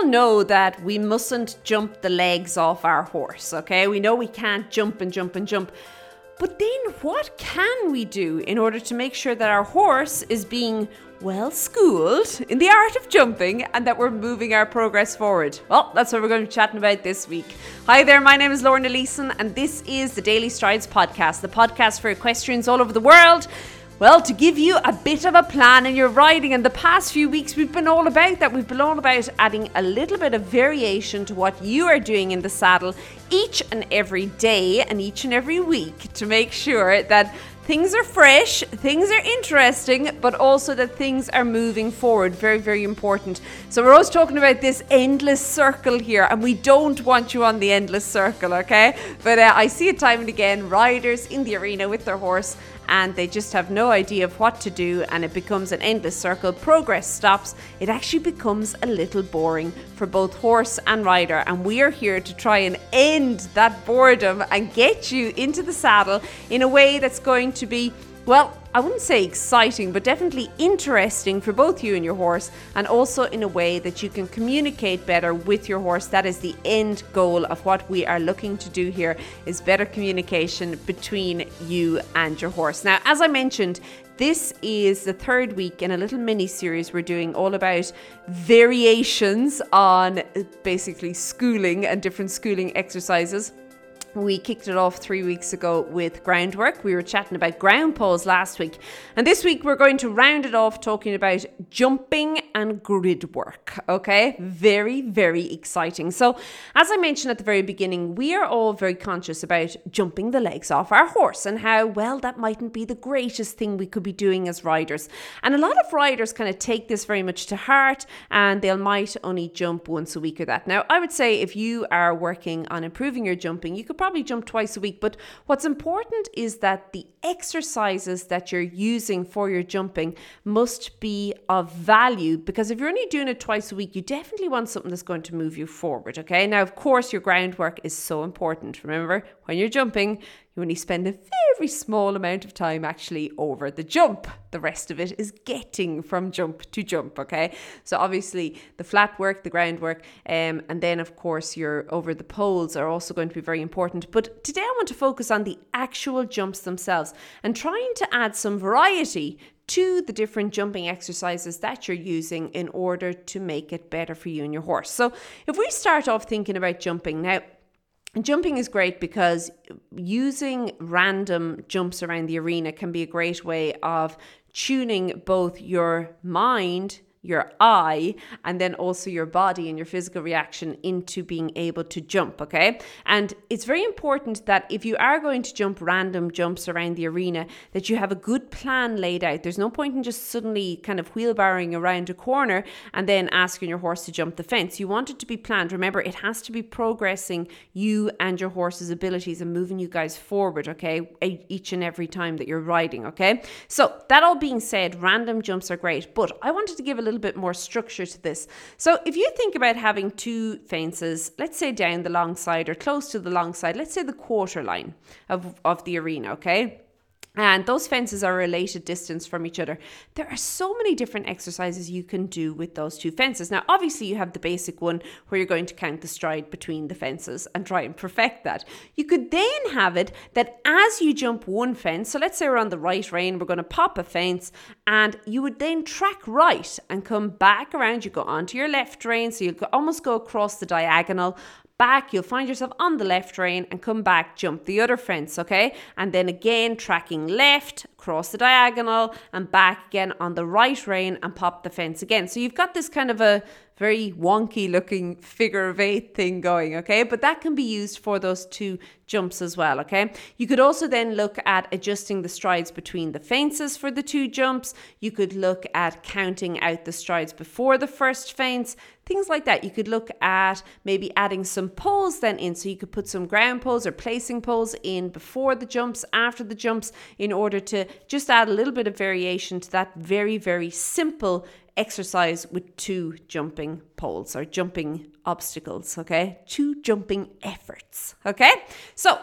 all know that we mustn't jump the legs off our horse, okay? We know we can't jump and jump and jump. But then what can we do in order to make sure that our horse is being well schooled in the art of jumping and that we're moving our progress forward? Well, that's what we're going to be chatting about this week. Hi there, my name is Lorna Leeson, and this is the Daily Strides podcast, the podcast for equestrians all over the world. Well, to give you a bit of a plan in your riding, in the past few weeks, we've been all about that. We've been all about adding a little bit of variation to what you are doing in the saddle each and every day and each and every week to make sure that things are fresh, things are interesting, but also that things are moving forward. Very, very important. So, we're always talking about this endless circle here, and we don't want you on the endless circle, okay? But uh, I see it time and again riders in the arena with their horse and they just have no idea of what to do and it becomes an endless circle. Progress stops. It actually becomes a little boring for both horse and rider. And we are here to try and end that boredom and get you into the saddle in a way that's going to be well, I wouldn't say exciting, but definitely interesting for both you and your horse, and also in a way that you can communicate better with your horse. That is the end goal of what we are looking to do here is better communication between you and your horse. Now, as I mentioned, this is the third week in a little mini series we're doing all about variations on uh, basically schooling and different schooling exercises. We kicked it off three weeks ago with groundwork. We were chatting about ground poles last week. And this week we're going to round it off talking about jumping and grid work. Okay, very, very exciting. So, as I mentioned at the very beginning, we are all very conscious about jumping the legs off our horse and how, well, that mightn't be the greatest thing we could be doing as riders. And a lot of riders kind of take this very much to heart and they'll might only jump once a week or that. Now, I would say if you are working on improving your jumping, you could probably jump twice a week. But what's important is that the exercises that you're using for your jumping must be of value because if you're only doing it twice a week, you definitely want something that's going to move you forward. Okay. Now, of course, your groundwork is so important. Remember, when you're jumping, you only spend a very small amount of time actually over the jump. The rest of it is getting from jump to jump, okay? So obviously the flat work, the groundwork, um, and then of course your over the poles are also going to be very important. But today I want to focus on the actual jumps themselves and trying to add some variety to the different jumping exercises that you're using in order to make it better for you and your horse. So if we start off thinking about jumping now, Jumping is great because using random jumps around the arena can be a great way of tuning both your mind your eye and then also your body and your physical reaction into being able to jump okay? And it's very important that if you are going to jump random jumps around the arena that you have a good plan laid out. There's no point in just suddenly kind of wheelbarrowing around a corner and then asking your horse to jump the fence. You want it to be planned. Remember it has to be progressing you and your horse's abilities and moving you guys forward okay? Each and every time that you're riding okay? So that all being said random jumps are great but i wanted to give a little bit more structure to this. So if you think about having two fences, let's say down the long side or close to the long side, let's say the quarter line of, of the arena, okay? And those fences are related distance from each other. There are so many different exercises you can do with those two fences. Now, obviously, you have the basic one where you're going to count the stride between the fences and try and perfect that. You could then have it that as you jump one fence, so let's say we're on the right rein, we're going to pop a fence, and you would then track right and come back around. You go onto your left rein, so you almost go across the diagonal back, you'll find yourself on the left rein and come back, jump the other fence, okay? And then again, tracking left, cross the diagonal and back again on the right rein and pop the fence again. So you've got this kind of a very wonky looking figure of eight thing going, okay? But that can be used for those two jumps as well, okay? You could also then look at adjusting the strides between the fences for the two jumps. You could look at counting out the strides before the first fence, things like that. You could look at maybe adding some poles then in. So you could put some ground poles or placing poles in before the jumps, after the jumps, in order to just add a little bit of variation to that very, very simple exercise with two jumping poles or jumping obstacles, okay? Two jumping efforts, okay? So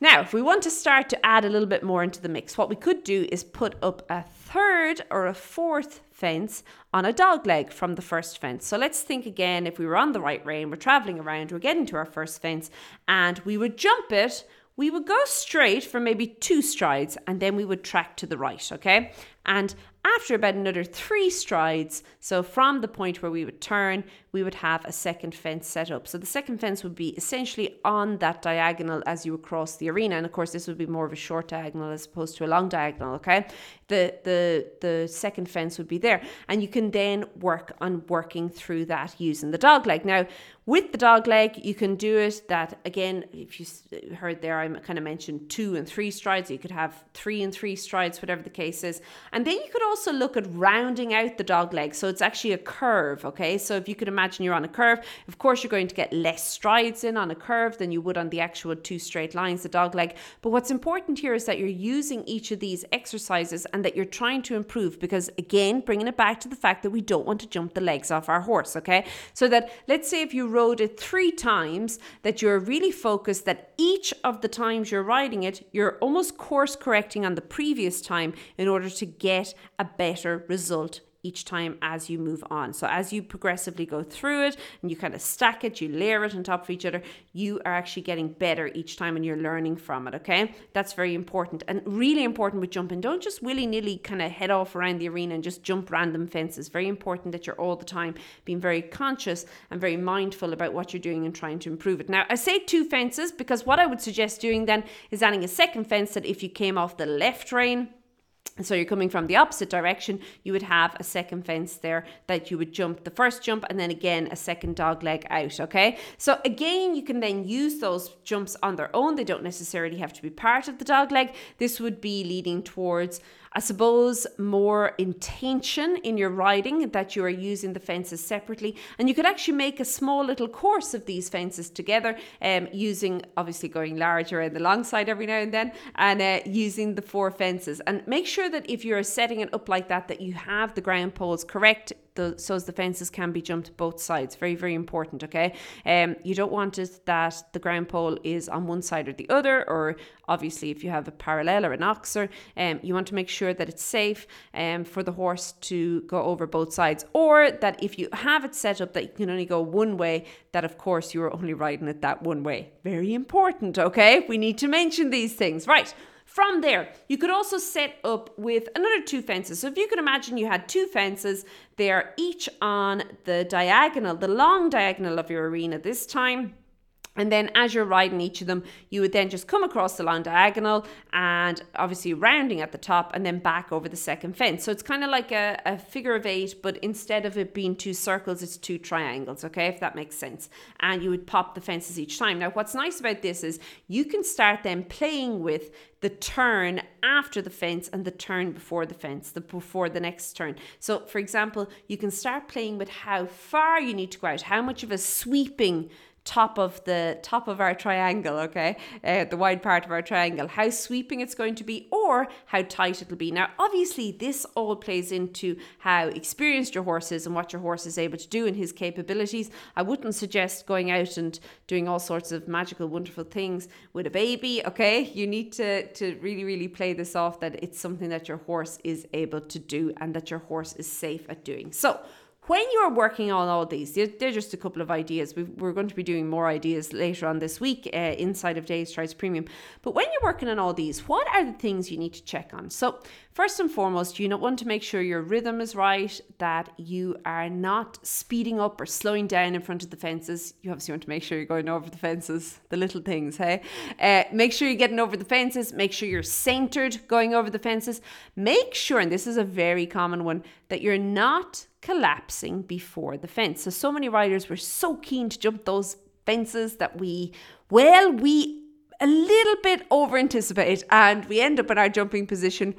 Now, if we want to start to add a little bit more into the mix, what we could do is put up a third or a fourth fence on a dog leg from the first fence. So let's think again if we were on the right rein, we're traveling around, we're getting to our first fence, and we would jump it we would go straight for maybe two strides and then we would track to the right, okay? And after about another three strides, so from the point where we would turn, we would have a second fence set up. So the second fence would be essentially on that diagonal as you would cross the arena. And of course, this would be more of a short diagonal as opposed to a long diagonal, okay? The the the second fence would be there. And you can then work on working through that using the dog leg. Now, with the dog leg, you can do it that again, if you heard there, I kind of mentioned two and three strides. You could have three and three strides, whatever the case is. And then you could also look at rounding out the dog leg. So it's actually a curve, okay? So if you could imagine you're on a curve, of course you're going to get less strides in on a curve than you would on the actual two straight lines, the dog leg. But what's important here is that you're using each of these exercises and that you're trying to improve because again, bringing it back to the fact that we don't want to jump the legs off our horse, okay? So that let's say if you rode it three times, that you're really focused that each of the times you're riding it, you're almost course correcting on the previous time in order to get a better result each time as you move on. So as you progressively go through it and you kind of stack it, you layer it on top of each other, you are actually getting better each time and you're learning from it, okay? That's very important and really important with jumping. Don't just willy-nilly kind of head off around the arena and just jump random fences. Very important that you're all the time being very conscious and very mindful about what you're doing and trying to improve it. Now, I say two fences because what I would suggest doing then is adding a second fence that if you came off the left rein, so you're coming from the opposite direction, you would have a second fence there that you would jump the first jump and then again a second dog leg out, okay? So again, you can then use those jumps on their own. They don't necessarily have to be part of the dog leg. This would be leading towards I suppose, more intention in your riding that you are using the fences separately. And you could actually make a small little course of these fences together, um, using obviously going larger around the long side every now and then, and uh, using the four fences. And make sure that if you're setting it up like that, that you have the ground poles correct the, so the fences can be jumped both sides. Very, very important, okay? Um, you don't want it that the ground pole is on one side or the other, or obviously if you have a parallel or an oxer, um, you want to make sure that it's safe um, for the horse to go over both sides, or that if you have it set up that you can only go one way, that of course you are only riding it that one way. Very important, okay? We need to mention these things. Right. From there, you could also set up with another two fences. So if you could imagine you had two fences, they are each on the diagonal, the long diagonal of your arena this time. And then as you're riding each of them, you would then just come across the long diagonal and obviously rounding at the top and then back over the second fence. So it's kind of like a, a figure of eight, but instead of it being two circles, it's two triangles, okay, if that makes sense. And you would pop the fences each time. Now, what's nice about this is you can start then playing with the turn after the fence and the turn before the fence, the before the next turn. So, for example, you can start playing with how far you need to go out, how much of a sweeping top of the top of our triangle, okay, uh, the wide part of our triangle, how sweeping it's going to be or how tight it'll be. Now, obviously, this all plays into how experienced your horse is and what your horse is able to do and his capabilities. I wouldn't suggest going out and doing all sorts of magical, wonderful things with a baby, okay? You need to, to really, really play this off that it's something that your horse is able to do and that your horse is safe at doing. So, when you are working on all these, they're just a couple of ideas. we are going to be doing more ideas later on this week uh, inside of Daily Strides Premium. But when you're working on all these, what are the things you need to check on? So, first and foremost, you want to make sure your rhythm is right, that you are not speeding up or slowing down in front of the fences. You obviously want to make sure you're going over the fences, the little things, hey? Uh, make sure you're getting over the fences. Make sure you're centered going over the fences. Make sure, and this is a very common one, that you're not collapsing before the fence. So, so many riders were so keen to jump those fences that we, well, we a little bit over anticipate and we end up in our jumping position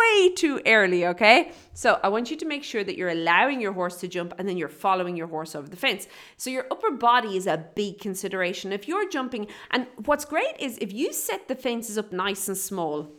way too early, okay? So I want you to make sure that you're allowing your horse to jump and then you're following your horse over the fence. So your upper body is a big consideration. If you're jumping, and what's great is if you set the fences up nice and small,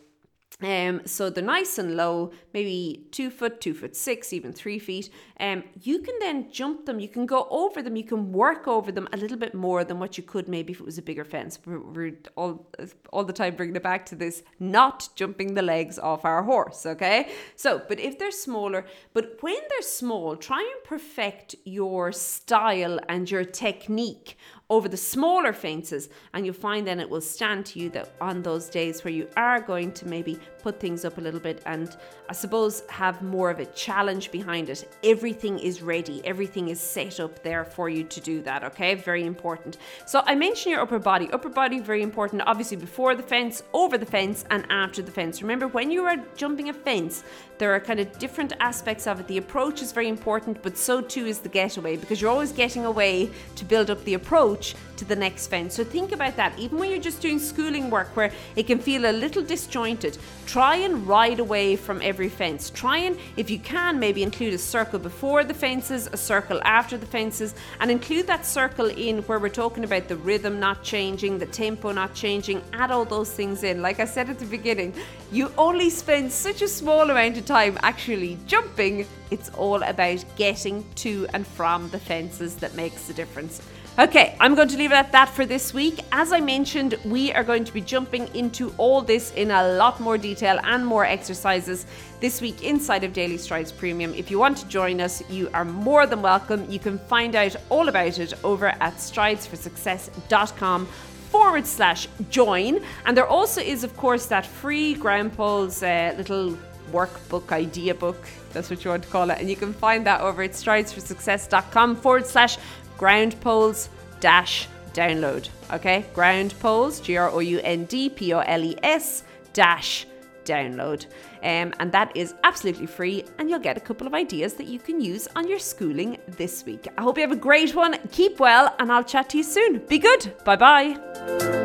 Um, so they're nice and low, maybe two foot, two foot six, even three feet. Um, you can then jump them. You can go over them. You can work over them a little bit more than what you could maybe if it was a bigger fence. We're, all all the time bringing it back to this: not jumping the legs off our horse. Okay. So, but if they're smaller, but when they're small, try and perfect your style and your technique over the smaller fences and you'll find then it will stand to you that on those days where you are going to maybe put things up a little bit and I suppose have more of a challenge behind it. Everything is ready, everything is set up there for you to do that, okay? Very important. So I mentioned your upper body. Upper body, very important, obviously before the fence, over the fence, and after the fence. Remember, when you are jumping a fence, there are kind of different aspects of it. The approach is very important, but so too is the getaway because you're always getting away to build up the approach to the next fence. So think about that. Even when you're just doing schooling work where it can feel a little disjointed, try and ride away from every fence. Try and, if you can, maybe include a circle before the fences, a circle after the fences, and include that circle in where we're talking about the rhythm not changing, the tempo not changing. Add all those things in. Like I said at the beginning, you only spend such a small amount of time actually jumping. It's all about getting to and from the fences that makes the difference. Okay, I'm going to leave it at that for this week. As I mentioned, we are going to be jumping into all this in a lot more detail and more exercises this week inside of Daily Strides Premium. If you want to join us, you are more than welcome. You can find out all about it over at stridesforsuccess.com forward slash join. And there also is, of course, that free Ground uh, little workbook, idea book, that's what you want to call it. And you can find that over at stridesforsuccess.com forward slash ground poles dash download. Okay, ground poles, G R O U N D P O L E S dash download. Um, and that is absolutely free, and you'll get a couple of ideas that you can use on your schooling this week. I hope you have a great one. Keep well, and I'll chat to you soon. Be good. Bye bye.